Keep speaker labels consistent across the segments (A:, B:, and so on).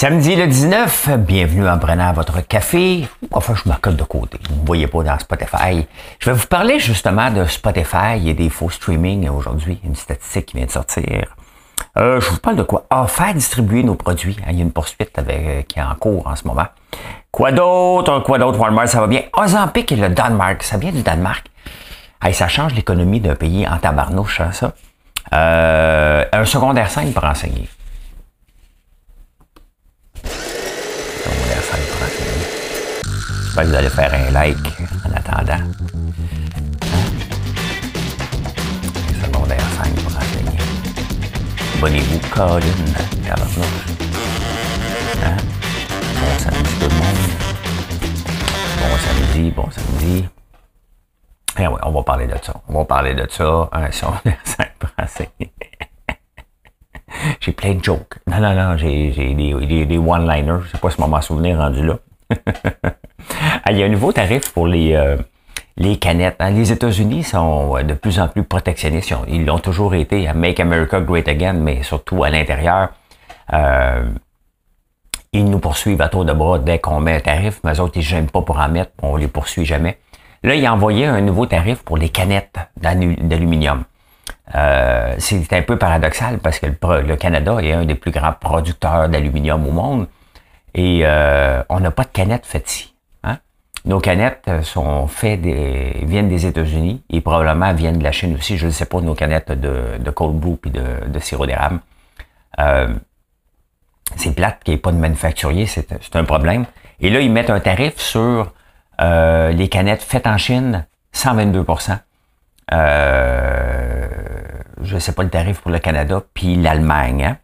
A: Samedi le 19, bienvenue en prenant votre café. Enfin, je m'accorde de côté. Vous ne me voyez pas dans Spotify. Je vais vous parler justement de Spotify et des faux streaming aujourd'hui. Une statistique qui vient de sortir. Euh, je vous parle de quoi? Ah, faire distribuer nos produits. Il y a une poursuite euh, qui est en cours en ce moment. Quoi d'autre? Quoi d'autre? Walmart, ça va bien? Ozempic et le Danemark. Ça vient du Danemark. Hey, ça change l'économie d'un pays en tabarnouche, hein, ça. Euh, un secondaire 5 pour enseigner. Vous allez faire un like en attendant. Hein? Secondaire 5 pour enseigner. Abonnez-vous, Colin. Hein? Bon samedi tout le monde. Bon samedi, bon samedi. Eh oui, on va parler de ça. On va parler de ça. Un secondaire 5 pour j'ai plein de jokes. Non, non, non, j'ai des, one-liners. Je sais pas si m'en souvenir rendu là. Ah, il y a un nouveau tarif pour les, euh, les canettes. Hein, les États-Unis sont de plus en plus protectionnistes. Ils l'ont toujours été à Make America Great Again, mais surtout à l'intérieur. Euh, ils nous poursuivent à tour de bras dès qu'on met un tarif, mais eux autres, ils ne gênent pas pour en mettre, on les poursuit jamais. Là, il a envoyé un nouveau tarif pour les canettes d'aluminium. Euh, c'est un peu paradoxal parce que le, Canada est un des plus grands producteurs d'aluminium au monde et on n'a pas de canettes faites ici. Nos canettes euh, sont faites des, viennent des États-Unis et probablement viennent de la Chine aussi. Je ne sais pas, nos canettes de, de cold brew puis de, de sirop d'érable. Euh, c'est plate qu'il n'y ait pas de manufacturier, c'est un problème. Et là, ils mettent un tarif sur euh, les canettes faites en Chine, 122% euh, Je ne sais pas le tarif pour le Canada, puis l'Allemagne. Hein?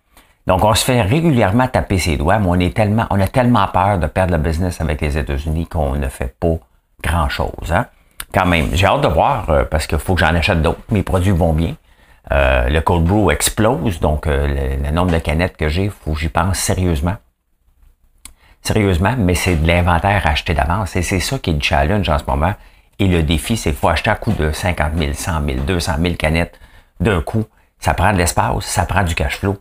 A: Donc, on se fait régulièrement taper ses doigts, mais on est tellement, on a tellement peur de perdre le business avec les États-Unis qu'on ne fait pas grand-chose. Hein? Quand même, j'ai hâte de voir euh, parce qu'il faut que j'en achète d'autres. Mes produits vont bien. Euh, le cold brew explose, donc euh, le, nombre de canettes que j'ai, faut que j'y pense sérieusement. Sérieusement, mais c'est de l'inventaire acheté d'avance. Et c'est ça qui est le challenge en ce moment. Et le défi, c'est qu'il faut acheter à coût de 50 000, 100 000, 200 000 canettes d'un coup. Ça prend de l'espace, ça prend du cash flow.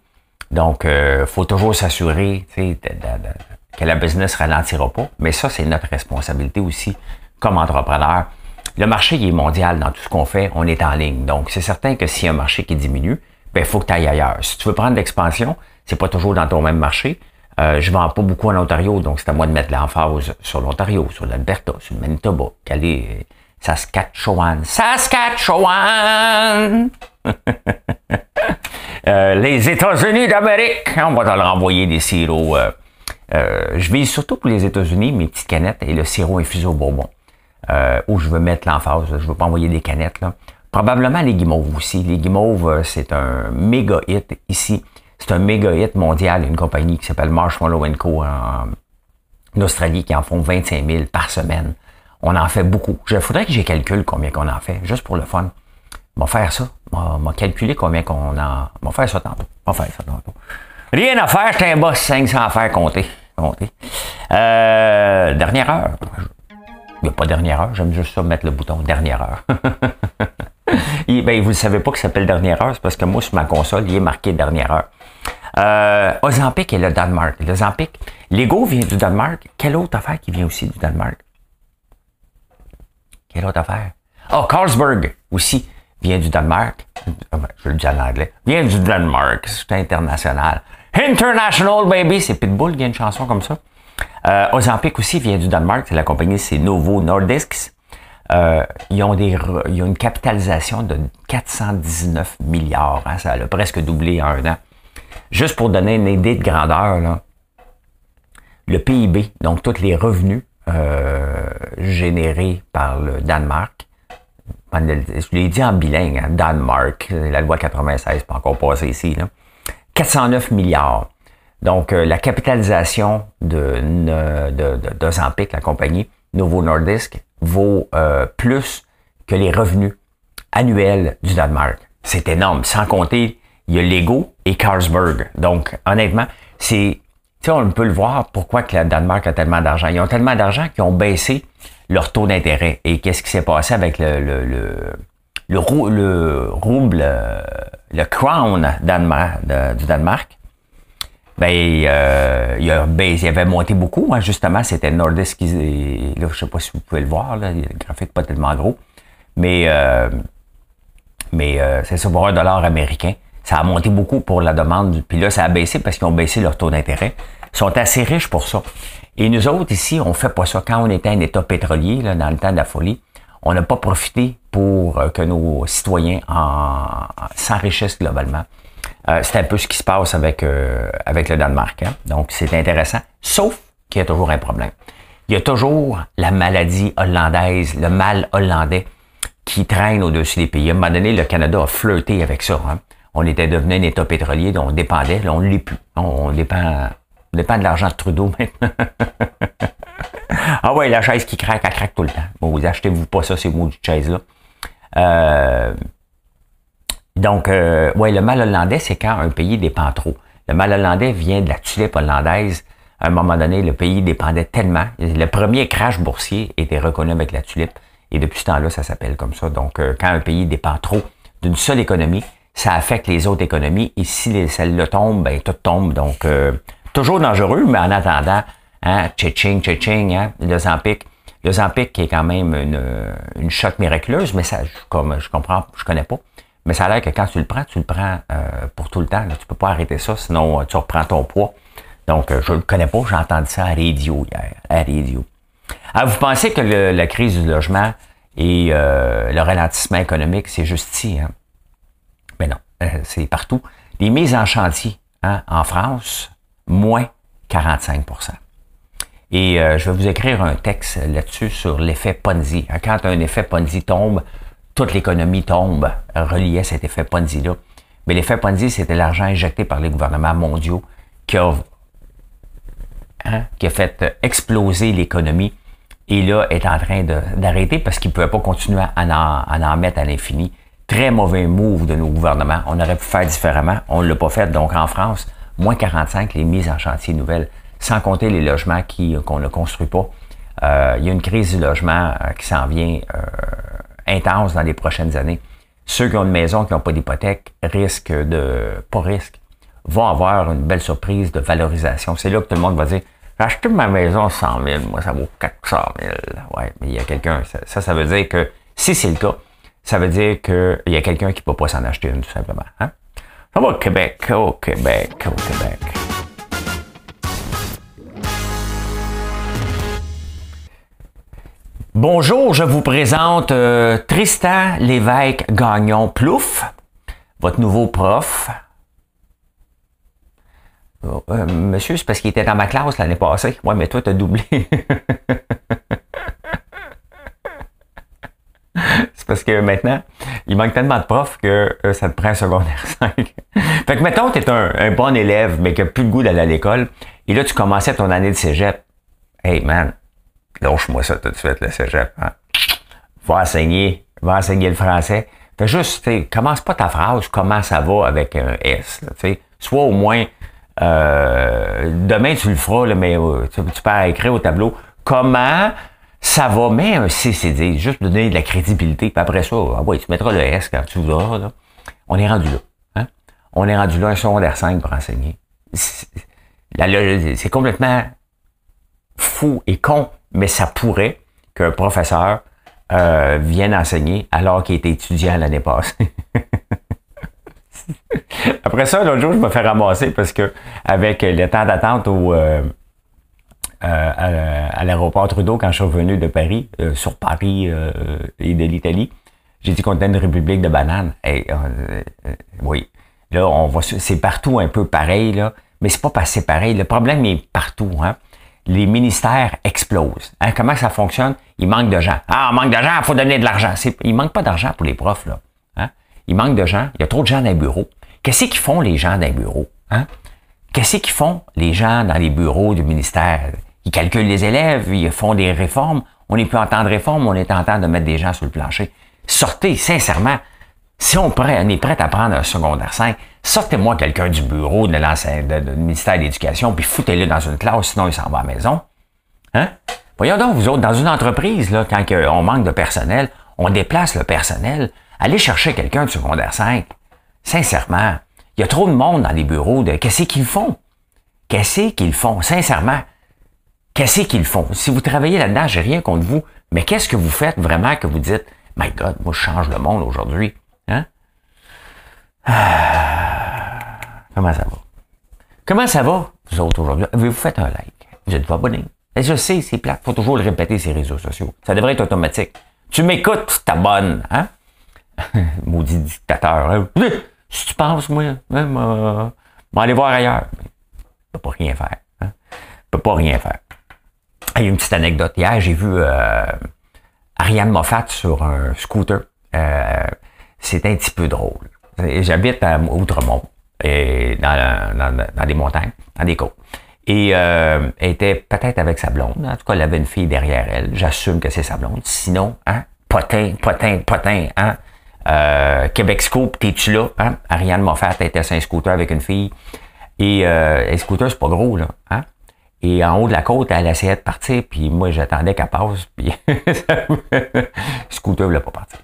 A: Donc, euh, faut toujours s'assurer que la business ralentira pas. Mais ça, c'est notre responsabilité aussi comme entrepreneur. Le marché il est mondial dans tout ce qu'on fait, on est en ligne. Donc, c'est certain que s'il y a un marché qui diminue, ben, il faut que tu ailles ailleurs. Si tu veux prendre l'expansion, c'est pas toujours dans ton même marché. Euh, je vends pas beaucoup en Ontario, donc c'est à moi de mettre l'emphase sur l'Ontario, sur l'Alberta, sur le Manitoba, Calais, Saskatchewan. Saskatchewan! Euh, les États-Unis d'Amérique, on va te renvoyer des sirops. Euh, euh, je vise surtout pour les États-Unis, mes petites canettes et le sirop infusé au bourbon. où je veux mettre l'emphase, je veux pas envoyer des canettes. Là. Probablement les guimauves aussi. Les guimauves, c'est un méga hit ici. C'est un méga hit mondial. Une compagnie qui s'appelle Marshmallow Co. En, Australie qui en font 25 000 par semaine. On en fait beaucoup. Il faudrait que j'ai calcule combien qu'on en fait, juste pour le fun. On va faire ça. On va calculer combien qu'on en. On va faire ça tantôt. On va faire ça tantôt. Rien à faire, c'est un boss 500 à faire compter. dernière heure. Il n'y a pas dernière heure, j'aime juste ça mettre le bouton dernière heure. ben, vous ne savez pas que ça s'appelle dernière heure, c'est parce que moi, sur ma console, il est marqué dernière heure. Euh, et le Danemark. L'Ozempic, Lego vient du Danemark. Quelle autre affaire qui vient aussi du Danemark? Quelle autre affaire? Oh, Carlsberg aussi vient du Danemark. Je le dis en anglais. Vient du Danemark. C'est international. International, baby. C'est Pitbull, y a une chanson comme ça. Euh, Ozempic aussi vient du Danemark. C'est la compagnie, c'est Novo Nordisk. Euh, ils, ont des, ils ont une capitalisation de 419 milliards. Hein. ça a presque doublé en un an. Juste pour donner une idée de grandeur, le PIB, donc tous les revenus euh, générés par le Danemark, je l'ai dit en bilingue, hein, Danemark, la loi 96, pas encore passé ici, là, 409 milliards. Donc, euh, la capitalisation de, de, de, la compagnie Novo Nordisk, vaut euh, plus que les revenus annuels du Danemark. C'est énorme. Sans compter, il y a Lego et Carlsberg. Donc, honnêtement, c'est, tu on peut le voir pourquoi que le Danemark a tellement d'argent. Ils ont tellement d'argent qu'ils ont baissé leur taux d'intérêt. Et qu'est-ce qui s'est passé avec le, le, le, le, le rouble, le crown du Danemark? ben, euh, il, a, ben, il avait monté beaucoup. Hein, justement, c'était Nordisk. Qui, là, je sais pas si vous pouvez le voir. Le graphique pas tellement gros. Mais, euh, mais euh, c'est ça pour un dollar américain. Ça a monté beaucoup pour la demande. Puis là, ça a baissé parce qu'ils ont baissé leur taux d'intérêt. Ils sont assez riches pour ça. Et nous autres, ici, on fait pas ça. Quand on était un État pétrolier, là, dans le temps de la folie, on n'a pas profité pour que nos citoyens s'enrichissent globalement. Euh, c'est un peu ce qui se passe avec, euh, avec le Danemark. Hein. Donc, c'est intéressant, sauf qu'il y a toujours un problème. Il y a toujours la maladie hollandaise, le mal hollandais qui traîne au-dessus des pays. À un moment donné, le Canada a flirté avec ça. Hein. On était devenu un État pétrolier dont on dépendait. Là, on ne l'est plus. On dépend, dépend de l'argent de Trudeau maintenant. ah ouais, la chaise qui craque, elle craque tout le temps. Bon, vous achetez-vous pas ça, ces maudites chaises-là. Euh, donc, euh, ouais, le mal hollandais, c'est quand un pays dépend trop. Le mal hollandais vient de la tulipe hollandaise. À un moment donné, le pays dépendait tellement. Le premier crash boursier était reconnu avec la tulipe. Et depuis ce temps-là, ça s'appelle comme ça. Donc, euh, quand un pays dépend trop d'une seule économie, ça affecte les autres économies. Et si celle-là tombe, ben, tout tombe. Donc, toujours dangereux, mais en attendant, hein, tching, tching, hein, le Zampic. Le Zampic qui est quand même une, une choc miraculeuse, mais ça, comme je comprends, je connais pas. Mais ça a l'air que quand tu le prends, tu le prends euh, pour tout le temps. Tu Tu peux pas arrêter ça, sinon euh, tu reprends ton poids. Donc, euh, je le connais pas, j'ai entendu ça à radio hier, à radio. Alors, vous pensez que la crise du logement et le ralentissement économique, c'est juste ici, hein? Mais non, c'est partout. Les mises en chantier hein, en France, moins 45% Et je vais vous écrire un texte là-dessus sur l'effet Ponzi. Quand un effet Ponzi tombe, toute l'économie tombe reliée à cet effet Ponzi-là. Mais l'effet Ponzi, c'était l'argent injecté par les gouvernements mondiaux qui a, hein, qui a fait exploser l'économie et là est en train d'arrêter parce qu'ils ne pouvaient pas continuer à en, en mettre à l'infini. Très mauvais move de nos gouvernements. On aurait pu faire différemment. On ne l'a pas fait. Donc en France, moins 45 les mises en chantier nouvelles, sans compter les logements qu'on ne construit pas. Euh, il y a une crise du logement euh, qui s'en vient euh, intense dans les prochaines années. Ceux qui ont une maison qui n'ont pas d'hypothèque risquent de, pas risquent, vont avoir une belle surprise de valorisation. C'est là que tout le monde va dire, acheté ma maison à 100 000, moi ça vaut 400 000. Ouais, mais il y a quelqu'un, ça, ça, veut dire que si c'est le cas, ça veut dire qu'il y a quelqu'un qui ne peut pas s'en acheter une, tout simplement. Hein? Ça va au Québec, au Québec, au Québec. Bonjour, je vous présente euh, Tristan Lévesque Gagnon Plouf, votre nouveau prof. Oh, euh, monsieur, c'est parce qu'il était dans ma classe l'année passée. Ouais, mais toi, t'as doublé. parce que maintenant, il manque tellement de profs que euh, ça te prend un secondaire 5. fait que mettons, t'es un, un bon élève, mais n'a plus le goût d'aller à l'école, et là, tu commençais ton année de cégep. Hey, man, Lâche-moi ça tout de suite, le cégep. Hein? Va enseigner, va enseigner le français. Fais juste, commence pas ta phrase, comment ça va avec un S. Là, Soit au moins, euh, demain tu le feras, là, mais euh, tu, peux écrire au tableau comment ça va, mais un CCD, juste pour donner de la crédibilité. Puis après ça, ah ouais, tu mettras le S quand tu voudras. Là. On est rendu là. Hein? On est rendu là, un secondaire 5 pour enseigner. C'est complètement fou et con mais ça pourrait qu'un professeur euh, vienne enseigner alors qu'il était étudiant l'année passée. Après ça, l'autre jour, je me fais ramasser parce que avec le temps d'attente au, euh, euh, à, l'aéroport Trudeau quand je suis revenu de Paris, sur Paris et de l'Italie, j'ai dit qu'on était une république de bananes. oui, là, on va, c'est partout un peu pareil, là, mais c'est pas passé pareil. Le problème est partout. Hein les ministères explosent. Hein, comment ça fonctionne? Il manque de gens. Ah, il manque de gens, il faut donner de l'argent. Il manque pas d'argent pour les profs, là. Hein? Il manque de gens. Il y a trop de gens dans les bureaux. Qu'est-ce qu'ils font, les gens dans les bureaux? Hein? Qu'est-ce qu'ils font, les gens dans les bureaux du ministère? Ils calculent les élèves, ils font des réformes. On n'est plus en temps de réforme, on est en temps de mettre des gens sur le plancher. Sortez, sincèrement, si on, est prêt à prendre un secondaire 5, sortez-moi quelqu'un du bureau de, du ministère de l'Éducation, puis foutez-le dans une classe, sinon il s'en va à la maison. Hein? Voyons donc, vous autres, dans une entreprise, là, quand on manque de personnel, on déplace le personnel. Allez chercher quelqu'un de secondaire 5. Sincèrement, il y a trop de monde dans les bureaux de qu'est-ce qu'ils font? qu'est-ce qu'ils font? Sincèrement, qu'est-ce qu'ils font? Si vous travaillez là-dedans, j'ai rien contre vous, mais qu'est-ce que vous faites vraiment que vous dites, My God, moi je change le monde aujourd'hui? Hein? Ah, comment ça va? Comment ça va, vous autres, aujourd'hui? Vous faites un like? Vous êtes abonné. Je sais, c'est plat. Faut toujours le répéter, ces réseaux sociaux. Ça devrait être automatique. Tu m'écoutes, t'abonnes, hein? Maudit dictateur. Hein? Si tu penses, moi, hein, aller voir ailleurs. Je peux pas rien faire. Hein? Je peux pas rien faire. Il y a une petite anecdote. Hier, j'ai vu euh, Ariane Moffat sur un scooter. Euh, C'était un petit peu drôle. J'habite à Outremont, et dans, dans, dans, des montagnes, dans des côtes. Et euh, elle était peut-être avec sa blonde. En tout cas, elle avait une fille derrière elle. J'assume que c'est sa blonde. Sinon, hein, potin, potin, potin, hein. Euh, Québec Scoop, t'es-tu là? Hein? Ariane Moffat était sur un scooter avec une fille. Et euh, un scooter, c'est pas gros, là. Hein? Et en haut de la côte, elle essayait de partir, puis moi, j'attendais qu'elle passe, puis le scooter voulait pas partir.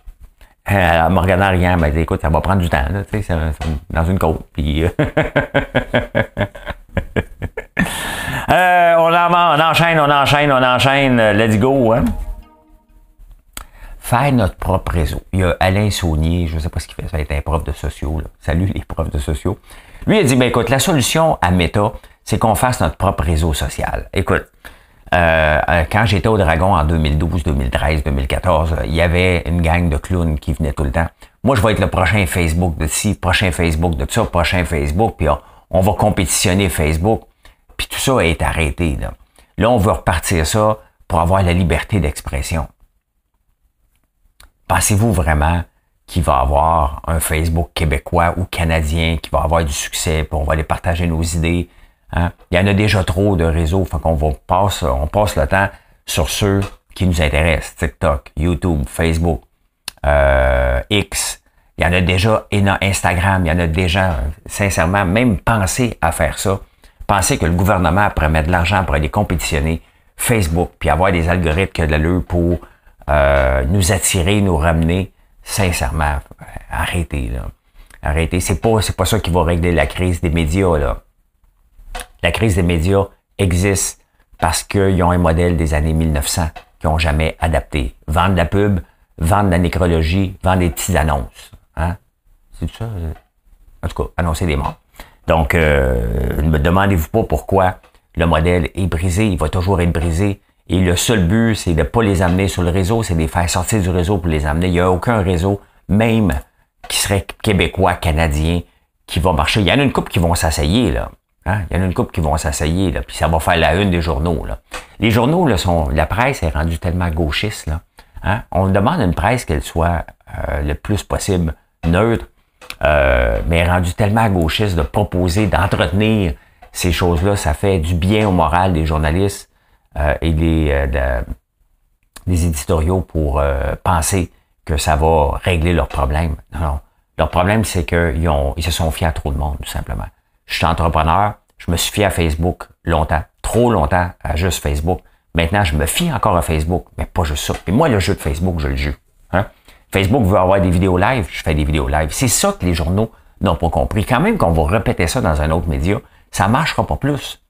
A: Elle en rien, elle m'a dit, écoute, ça va prendre du temps, là, tu sais, dans une côte, puis... euh, on, en, on enchaîne, on enchaîne, on enchaîne, let's go, hein? Faire notre propre réseau. Il y a Alain Saunier, je ne sais pas ce qu'il fait, ça va être un prof de sociaux. Salut les profs de sociaux. Lui a dit, ben écoute, la solution à Meta, c'est qu'on fasse notre propre réseau social. Écoute, euh, euh quand j'étais au Dragon en 2012, 2013, 2014, il y avait une gang de clowns qui venaient tout le temps. Moi, je vais être le prochain Facebook de ci, prochain Facebook de ça, prochain Facebook, puis on, on va compétitionner Facebook. Puis tout ça est arrêté. Là. là, on veut repartir ça pour avoir la liberté d'expression. Pensez-vous vraiment qu'il va avoir un Facebook québécois ou canadien qui va avoir du succès, puis on va aller partager nos idées? Hein? Il y en a déjà trop de réseaux, fait qu'on passe, on passe le temps sur ceux qui nous intéressent. TikTok, YouTube, Facebook, euh, X. Il y en a déjà Instagram, il y en a déjà, sincèrement, même penser à faire ça. Penser que le gouvernement pourrait mettre de l'argent pour aller compétitionner Facebook, puis avoir des algorithmes qui ont de l'allure pour euh, nous attirer, nous ramener, sincèrement, arrêtez, là. Arrêtez. C'est pas, c'est pas ça qui va régler la crise des médias. La crise des médias existe parce qu'ils ont un modèle des années 1900 qu'ils n'ont jamais adapté. Vendre la pub, vendre la nécrologie, vendre des petites annonces. Hein? C'est ça? Euh? En tout cas, annoncer des morts. Donc, euh, ne me demandez-vous pas pourquoi le modèle est brisé. Il va toujours être brisé. Et le seul but, c'est de ne pas les amener sur le réseau, c'est de les faire sortir du réseau pour les amener. Il n'y a aucun réseau, même qui serait québécois, canadien, qui va marcher. Il y en a une couple qui vont s'asseyer, là. Hein? Il y en a une couple qui vont s'asseyer, là, puis ça va faire la une des journaux. Là. Les journaux, là, sont. La presse est rendue tellement gauchiste. Là. Hein? On demande à une presse qu'elle soit euh, le plus possible neutre, euh, mais rendue tellement gauchiste de proposer, d'entretenir ces choses-là. Ça fait du bien au moral des journalistes et des, euh, des éditoriaux pour euh, penser que ça va régler leurs problèmes. Non, non. Leur problème, c'est qu'ils ils se sont fiés à trop de monde, tout simplement. Je suis entrepreneur, je me suis fié à Facebook longtemps, trop longtemps à juste Facebook. Maintenant, je me fie encore à Facebook, mais pas juste ça. Et moi, le jeu de Facebook, je le joue. Hein? Facebook veut avoir des vidéos live, je fais des vidéos live. C'est ça que les journaux n'ont pas compris. Quand même qu'on va répéter ça dans un autre média, ça marchera pas plus.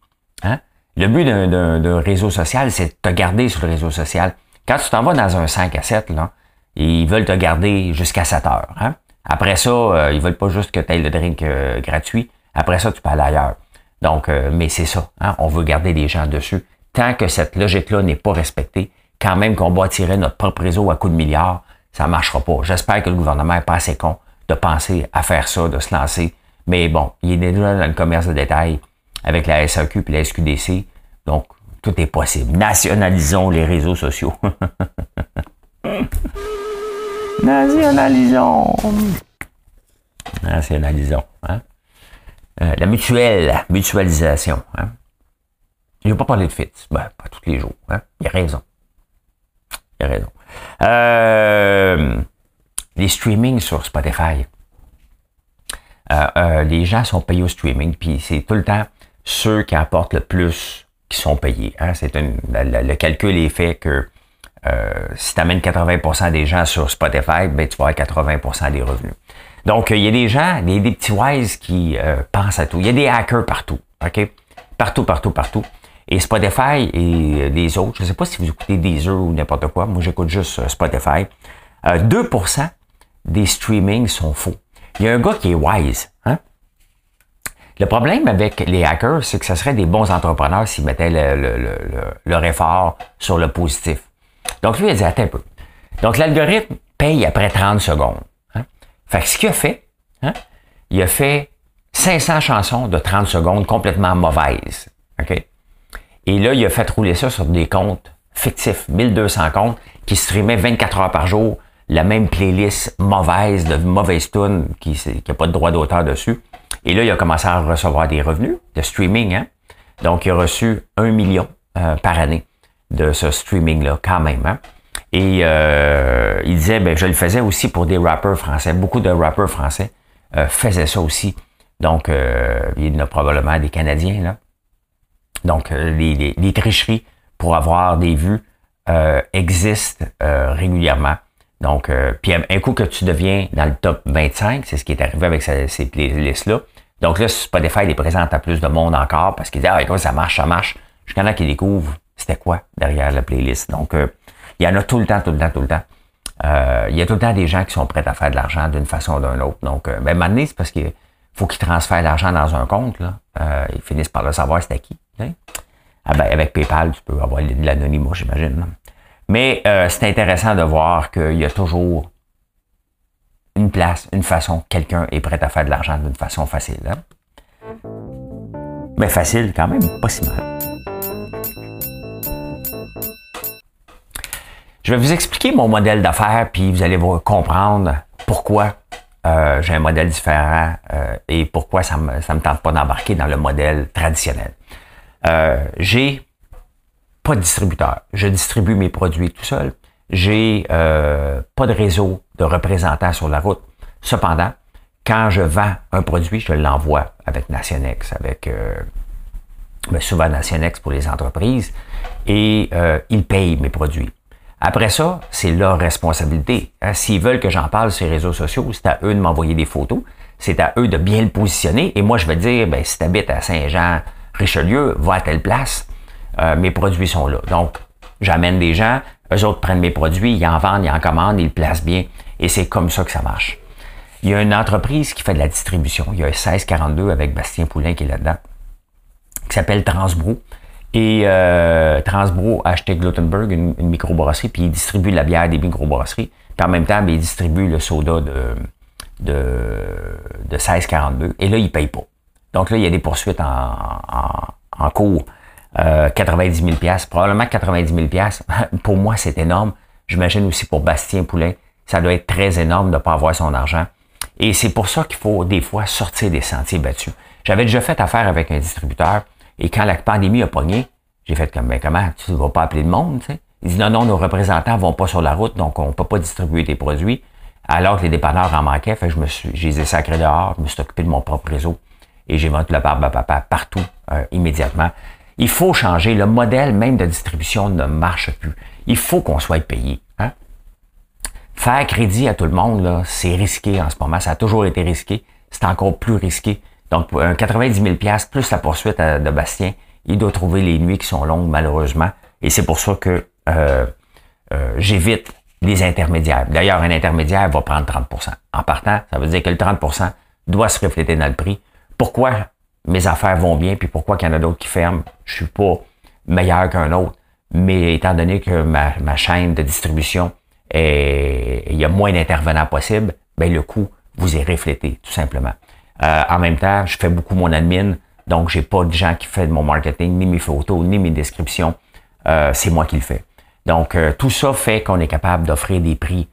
A: Hein? Le but d'un réseau social, c'est de te garder sur le réseau social. Quand tu t'en vas dans un 5 à 7, là, ils veulent te garder jusqu'à 7 heures. Hein? Après ça, euh, ils veulent pas juste que tu aies le drink euh, gratuit. Après ça, tu peux aller ailleurs. Donc, euh, mais c'est ça. Hein? On veut garder les gens dessus. Tant que cette logique-là n'est pas respectée, quand même qu'on va tirer notre propre réseau à coups de milliards, ça marchera pas. J'espère que le gouvernement est pas assez con de penser à faire ça, de se lancer. Mais bon, il est déjà dans le commerce de détail avec la SAQ et la SQDC. Donc, tout est possible. Nationalisons les réseaux sociaux. Nationalisons. Nationalisons. Hein? Euh, la mutuelle, mutualisation. Hein? Je ne vais pas parler de FITS. Ben, pas tous les jours. Hein? Il a raison. Il a raison. Euh, les streamings sur Spotify. Euh, les gens sont payés au streaming, puis c'est tout le temps ceux qui apportent le plus qui sont payés. Hein. C'est le, calcul est fait que euh, si tu amènes 80% des gens sur Spotify, ben, tu vas avoir 80% des revenus. Donc, il y a des gens, des, des petits wise qui euh, pensent à tout. Il y a des hackers partout. OK? Partout, partout, partout. Et Spotify et les autres, je ne sais pas si vous écoutez Deezer ou n'importe quoi, moi j'écoute juste Spotify. 2% des streamings sont faux. Il y a un gars qui est wise. Le problème avec les hackers, c'est que ce serait des bons entrepreneurs s'ils mettaient le, leur effort sur le positif. Donc lui, il a dit, attends un peu. Donc l'algorithme paye après 30 secondes. Hein? Fait que ce qu'il a fait, hein? il a fait 500 chansons de 30 secondes complètement mauvaises. OK? Et là, il a fait rouler ça sur des comptes fictifs, 1200 comptes, qui streamaient 24 heures par jour la même playlist mauvaise, de mauvaise tune qui n'a pas de droit d'auteur dessus. Et là, il a commencé à recevoir des revenus de streaming. Hein? Donc, il a reçu un million euh, par année de ce streaming-là, quand même. Hein? Et euh, il disait, ben, je le faisais aussi pour des rappeurs français. Beaucoup de rappeurs français euh, faisaient ça aussi. Donc, il y en a probablement des Canadiens, là. Donc, les, les tricheries pour avoir des vues existent régulièrement. Donc, euh, puis un coup que tu deviens dans le top 25, c'est ce qui est arrivé avec ces, playlists-là. Donc là, Spotify les présente à plus de monde encore parce qu'ils disent, ah, écoute, ça marche, ça marche. Jusqu'à là qu'ils découvrent c'était quoi derrière la playlist. Donc, euh, il y en a tout le temps, tout le temps, tout le temps. Euh, il y a tout le temps des gens qui sont prêts à faire de l'argent d'une façon ou d'une autre. Donc, euh, ben, maintenant, c'est parce qu'il faut qu'ils transfèrent l'argent dans un compte. Là. Euh, ils finissent par le savoir c'est à qui. Ah ben, avec PayPal, tu peux avoir de l'anonymat, j'imagine. Mais euh, c'est intéressant de voir qu'il y a toujours une place, une façon, quelqu'un est prêt à faire de l'argent d'une façon facile. Hein? Mais facile quand même, pas si mal. Je vais vous expliquer mon modèle d'affaires, puis vous allez comprendre pourquoi euh, j'ai un modèle différent euh, et pourquoi ça ne me, tente pas d'embarquer dans le modèle traditionnel. j'ai pas de distributeur. Je distribue mes produits tout seul. J'ai euh, pas de réseau de représentants sur la route. Cependant, quand je vends un produit, je l'envoie avec Nationex, avec euh, ben, souvent Nationex pour les entreprises, et euh, ils payent mes produits. Après ça, c'est leur responsabilité. Hein, s'ils veulent que j'en parle sur les réseaux sociaux, c'est à eux de m'envoyer des photos, c'est à eux de bien le positionner, et moi je vais dire, ben, si tu habites à Saint-Jean, Richelieu, va à telle place, euh, mes produits sont là. Donc, j'amène des gens, eux autres prennent mes produits, ils en vendent, ils en commandent, ils le placent bien. Et c'est comme ça que ça marche. Il y a une entreprise qui fait de la distribution. Il y a un 1642 avec Bastien Poulain qui est là-dedans, qui s'appelle Transbro. Et euh, Transbro a acheté Glutenberg, une, microbrasserie, puis il distribue la bière des microbrasseries. Puis en même temps, ben, il distribue le soda de, de, de 1642. Et là, il ne paye pas. Donc là, il y a des poursuites en, en, en cours 90 000 Probablement 90 000 Pour moi, c'est énorme. J'imagine aussi pour Bastien Poulain, ça doit être très énorme de ne pas avoir son argent. Et c'est pour ça qu'il faut des fois sortir des sentiers battus. J'avais déjà fait affaire avec un distributeur et quand la pandémie a pogné, j'ai fait comme, ben comment, tu ne vas pas appeler le monde, tu sais? Il dit, non, non, nos représentants vont pas sur la route, donc on peut pas distribuer tes produits. Alors que les dépanneurs en manquaient, fait je me suis, j'ai les ai dehors, je me suis occupé de mon propre réseau et j'ai vendu la barbe à papa partout, euh, immédiatement. Il faut changer. Le modèle même de distribution ne marche plus. Il faut qu'on soit payé. Faire crédit à tout le monde, c'est risqué en ce moment. Ça a toujours été risqué. C'est encore plus risqué. Donc, un 90 000 plus la poursuite de Bastien, il doit trouver les nuits qui sont longues, malheureusement. Et c'est pour ça que euh, euh, j'évite les intermédiaires. D'ailleurs, un intermédiaire va prendre 30% En partant, ça veut dire que le 30% doit se refléter dans le prix. Pourquoi mes affaires vont bien, puis pourquoi qu'il y en a d'autres qui ferment? Je suis pas meilleur qu'un autre. Mais étant donné que ma chaîne de distribution, est, il y a moins d'intervenants possibles, ben le coût vous est reflété, tout simplement. Euh, en même temps, je fais beaucoup mon admin, donc j'ai pas de gens qui font mon marketing, ni mes photos, ni mes descriptions. Euh, c'est moi qui le fais. Donc, euh, tout ça fait qu'on est capable d'offrir des prix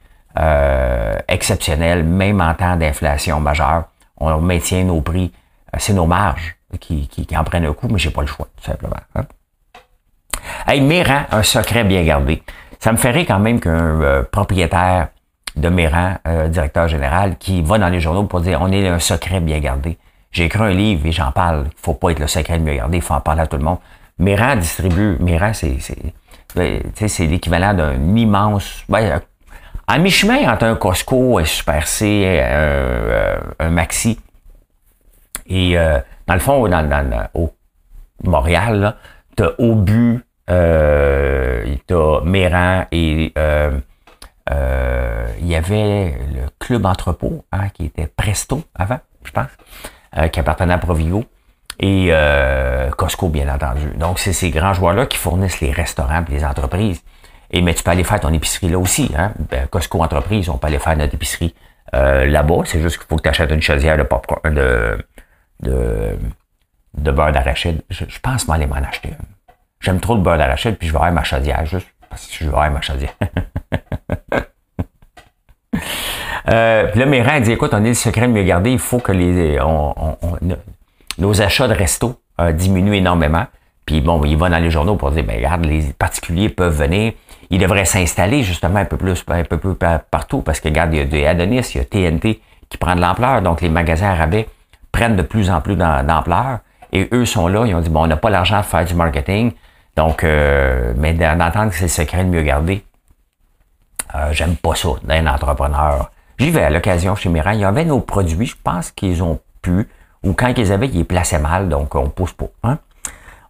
A: exceptionnels, même en temps d'inflation majeure. On maintient nos prix euh, c'est nos marges qui, qui, en prennent un coup, mais j'ai pas le choix, tout simplement. Hein? Hey, un secret bien gardé. Ça me ferait quand même qu'un euh, propriétaire de Méran, euh, directeur général, qui va dans les journaux pour dire on est un secret bien gardé. J'ai écrit un livre et j'en parle. Il faut pas être le secret bien gardé, il faut en parler à tout le monde. Méran distribue, Méran, c'est, c'est, c'est l'équivalent d'un immense, ben, à mi-chemin entre un Costco, un Super C, un, un Maxi. Et euh, dans le fond, dans, dans, au Montréal, tu as Aubu, euh, tu as Méran et euh, euh, il y avait le Club Entrepôt, hein, qui était Presto avant, je pense, euh, qui appartenait à Provigo et Costco, bien entendu. Donc, c'est ces grands joueurs-là qui fournissent les restaurants et les entreprises. Et mais tu peux aller faire ton épicerie là aussi. Hein? Ben, Costco Entreprise, on peut aller faire notre épicerie là-bas. C'est juste qu'il faut que tu achètes une chaudière de popcorn, de, de, de beurre d'arachide. Je, je pense m'aller m'en acheter J'aime trop le beurre d'arachide, puis je vais avoir ma chaudière, juste parce que je vais avoir ma chaudière. euh, puis là, Méran dit, écoute, on est le secret de mieux garder, il faut que les, nos achats de resto euh, diminuent énormément. Puis bon, il va dans les journaux pour dire, ben regarde, les particuliers peuvent venir. Ils devraient s'installer justement un peu plus, un peu plus partout, parce que regarde, il y a des Adonis, il y a TNT qui prend de l'ampleur, donc les magasins à rabais prennent de plus en plus d'ampleur. Et eux sont là, ils ont dit, bon, on n'a pas l'argent pour faire du marketing, donc, euh, mais d'entendre que c'est le secret de mieux garder, euh, j'aime pas ça d'un entrepreneur. J'y vais à l'occasion chez Miran. Il y avait nos produits, je pense qu'ils ont pu, ou quand ils avaient, ils les plaçaient mal, donc on pousse pas. Hein?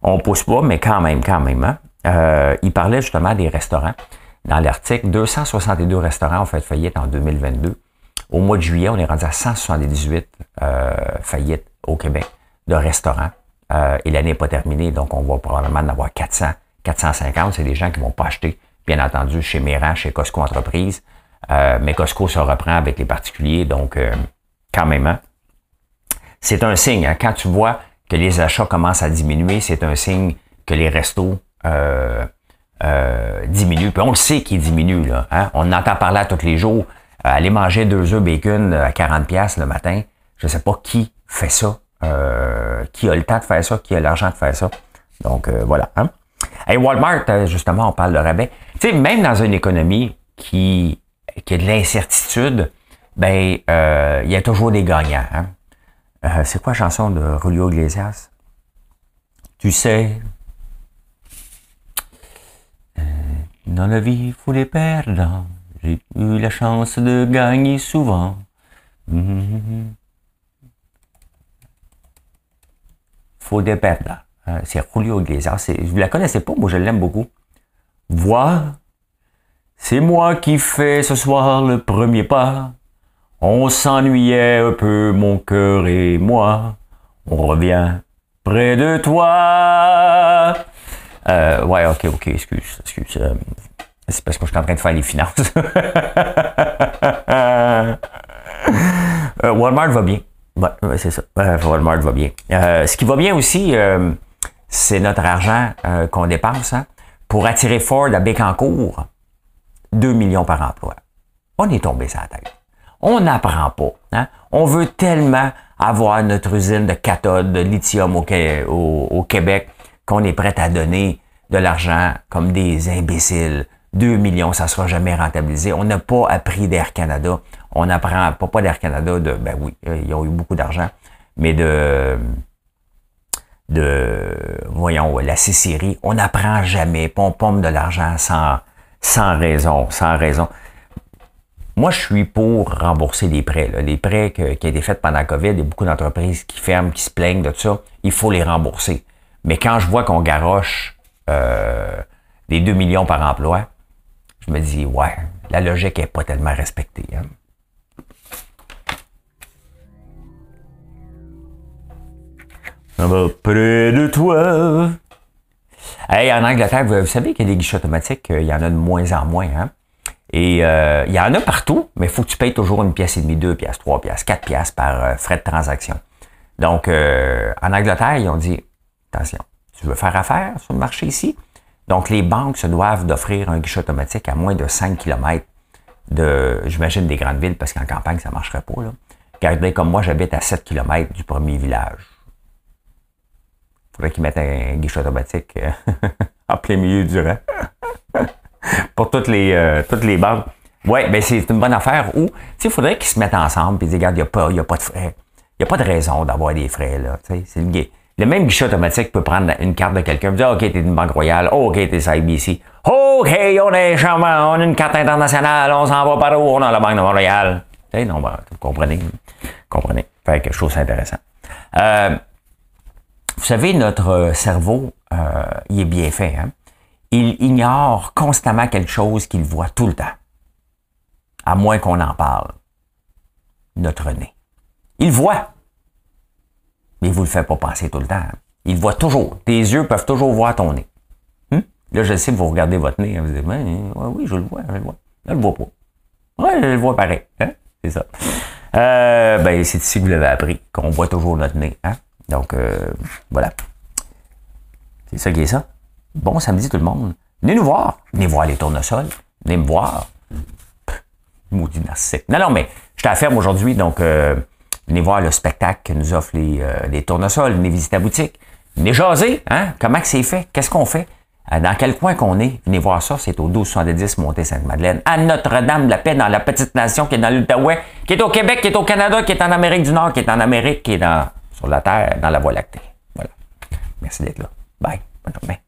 A: On pousse pas, mais quand même, quand même. Hein? Euh, il parlait justement des restaurants. Dans l'article, 262 restaurants ont fait faillite en 2022. Au mois de juillet, on est rendu à 178 euh, faillites au Québec de restaurants. Euh, et l'année n'est pas terminée, donc on va probablement en avoir 400, 450. C'est des gens qui vont pas acheter, bien entendu, chez Méran, chez Costco Entreprise. Euh, mais Costco se reprend avec les particuliers, donc euh, quand même. Hein. C'est un signe. Hein. quand tu vois que les achats commencent à diminuer, c'est un signe que les restos diminuent. Puis on le sait qu'ils diminuent. Là, hein. On entend parler à tous les jours. aller manger deux œufs bacon à 40$ le matin, je ne sais pas qui fait ça euh, qui a le temps de faire ça, qui a l'argent de faire ça. Donc euh, voilà. Hein? Et Walmart, euh, justement, on parle de rabais. Tu sais, même dans une économie qui, qui a de l'incertitude, ben il y a toujours des gagnants. Hein? c'est quoi la chanson de Julio Iglesias? Tu sais, dans la vie, il faut les perdre. J'ai eu la chance de gagner souvent. Hum, hum, faut là. Euh, c'est Julio Iglesias. Vous la connaissez pas, moi je l'aime beaucoup. Vois, c'est moi qui fais ce soir le premier pas. On s'ennuyait un peu, mon cœur et moi. On revient près de toi. Euh, ouais, ok, ok, excuse, excuse. Euh, c'est parce que je suis en train de faire les finances. Walmart va bien. C'est ça. Walmart va bien. Euh, ce qui va bien aussi, euh, c'est notre argent euh, qu'on dépense hein, pour attirer Ford à Bécancourt. 2 millions par emploi. On est tombé sur la tête. On n'apprend pas. Hein. On veut tellement avoir notre usine de cathode, de lithium au Québec qu'on est prêt à donner de l'argent comme des imbéciles. 2 millions, ça ne sera jamais rentabilisé. On n'a pas appris d'Air Canada. On apprend, pas, pas d'Air Canada, de, ben oui, euh, ils ont eu beaucoup d'argent, mais de, de, voyons, la C-Série, on n'apprend jamais, pompe de l'argent sans, sans raison, sans raison. Moi, je suis pour rembourser les prêts. Les prêts qui ont été faits pendant la COVID, il y a beaucoup d'entreprises qui ferment, qui se plaignent de tout ça. Il faut les rembourser. Mais quand je vois qu'on garoche euh, des 2 millions par emploi, je me dis, ouais, la logique n'est pas tellement respectée. Hein. Près de toi. Hey, en Angleterre, vous, savez qu'il y a des guichets automatiques, il y en a de moins en moins. Hein? Et euh, il y en a partout, mais il faut que tu payes toujours une pièce et demie, deux pièces, trois pièces, quatre pièces par euh, frais de transaction. Donc, euh, en Angleterre, ils ont dit, attention, tu veux faire affaire sur le marché ici? Donc, les banques se doivent d'offrir un guichet automatique à moins de 5 km de, j'imagine, des grandes villes, parce qu'en campagne, ça ne marcherait pas. Là. Regardez, comme moi, j'habite à 7 km du premier village faudrait qu'ils mettent un guichet automatique euh, en plein milieu du rang. Pour toutes les, euh, toutes les banques. Ouais, ben c'est une bonne affaire. Sais, il faudrait qu'ils se mettent ensemble et disent, regarde, il n'y a, pas, a pas de frais. Il n'y a pas de raison d'avoir des frais, là. Tu sais, le, même guichet automatique peut prendre une carte de quelqu'un, dire, OK, t'es une banque royale, oh, OK, t'es IBC. OK, on est charmant, on a une carte internationale, on s'en va par où? On a la Banque de Montréal. Non, ben, vous comprenez. Vous comprenez. Fait que je trouve. Euh, Vous savez, notre cerveau, euh, il est bien fait. Hein? Il ignore constamment quelque chose qu'il voit tout le temps. À moins qu'on en parle. Notre nez. Il voit. Mais il vous le fait pas penser tout le temps. Il voit toujours. Tes yeux peuvent toujours voir ton nez. Hum? Là, je sais, vous regardez votre nez. Vous dites, oui, je le vois, je le vois. Là, je le vois pas. Oui, je le vois pareil. Hein? C'est ça. Euh, ben, c'est ici que vous l'avez appris, qu'on voit toujours notre nez. Hein? Donc, euh, voilà. C'est ça qui est ça. Bon samedi tout le monde. Venez nous voir. Venez voir les tournesols. Venez me voir. maudit narcissique. Non, non, mais je t'affirme aujourd'hui, donc euh, venez voir le spectacle que nous offrent les, euh, les tournesols. Venez visiter la boutique. Venez jaser. Hein? Comment que c'est fait? Qu'est-ce qu'on fait? Euh, dans quel coin qu'on est, venez voir ça, c'est au 1270 Montée Sainte-Madeleine, à Notre-Dame-la-Paix, dans la petite nation qui est dans l'Outaouais, qui est au Québec, qui est au Canada, qui est en Amérique du Nord, qui est en Amérique, qui est dans, sur la Terre, dans la Voie lactée. Voilà. Merci d'être là. Bye. Bonne journée.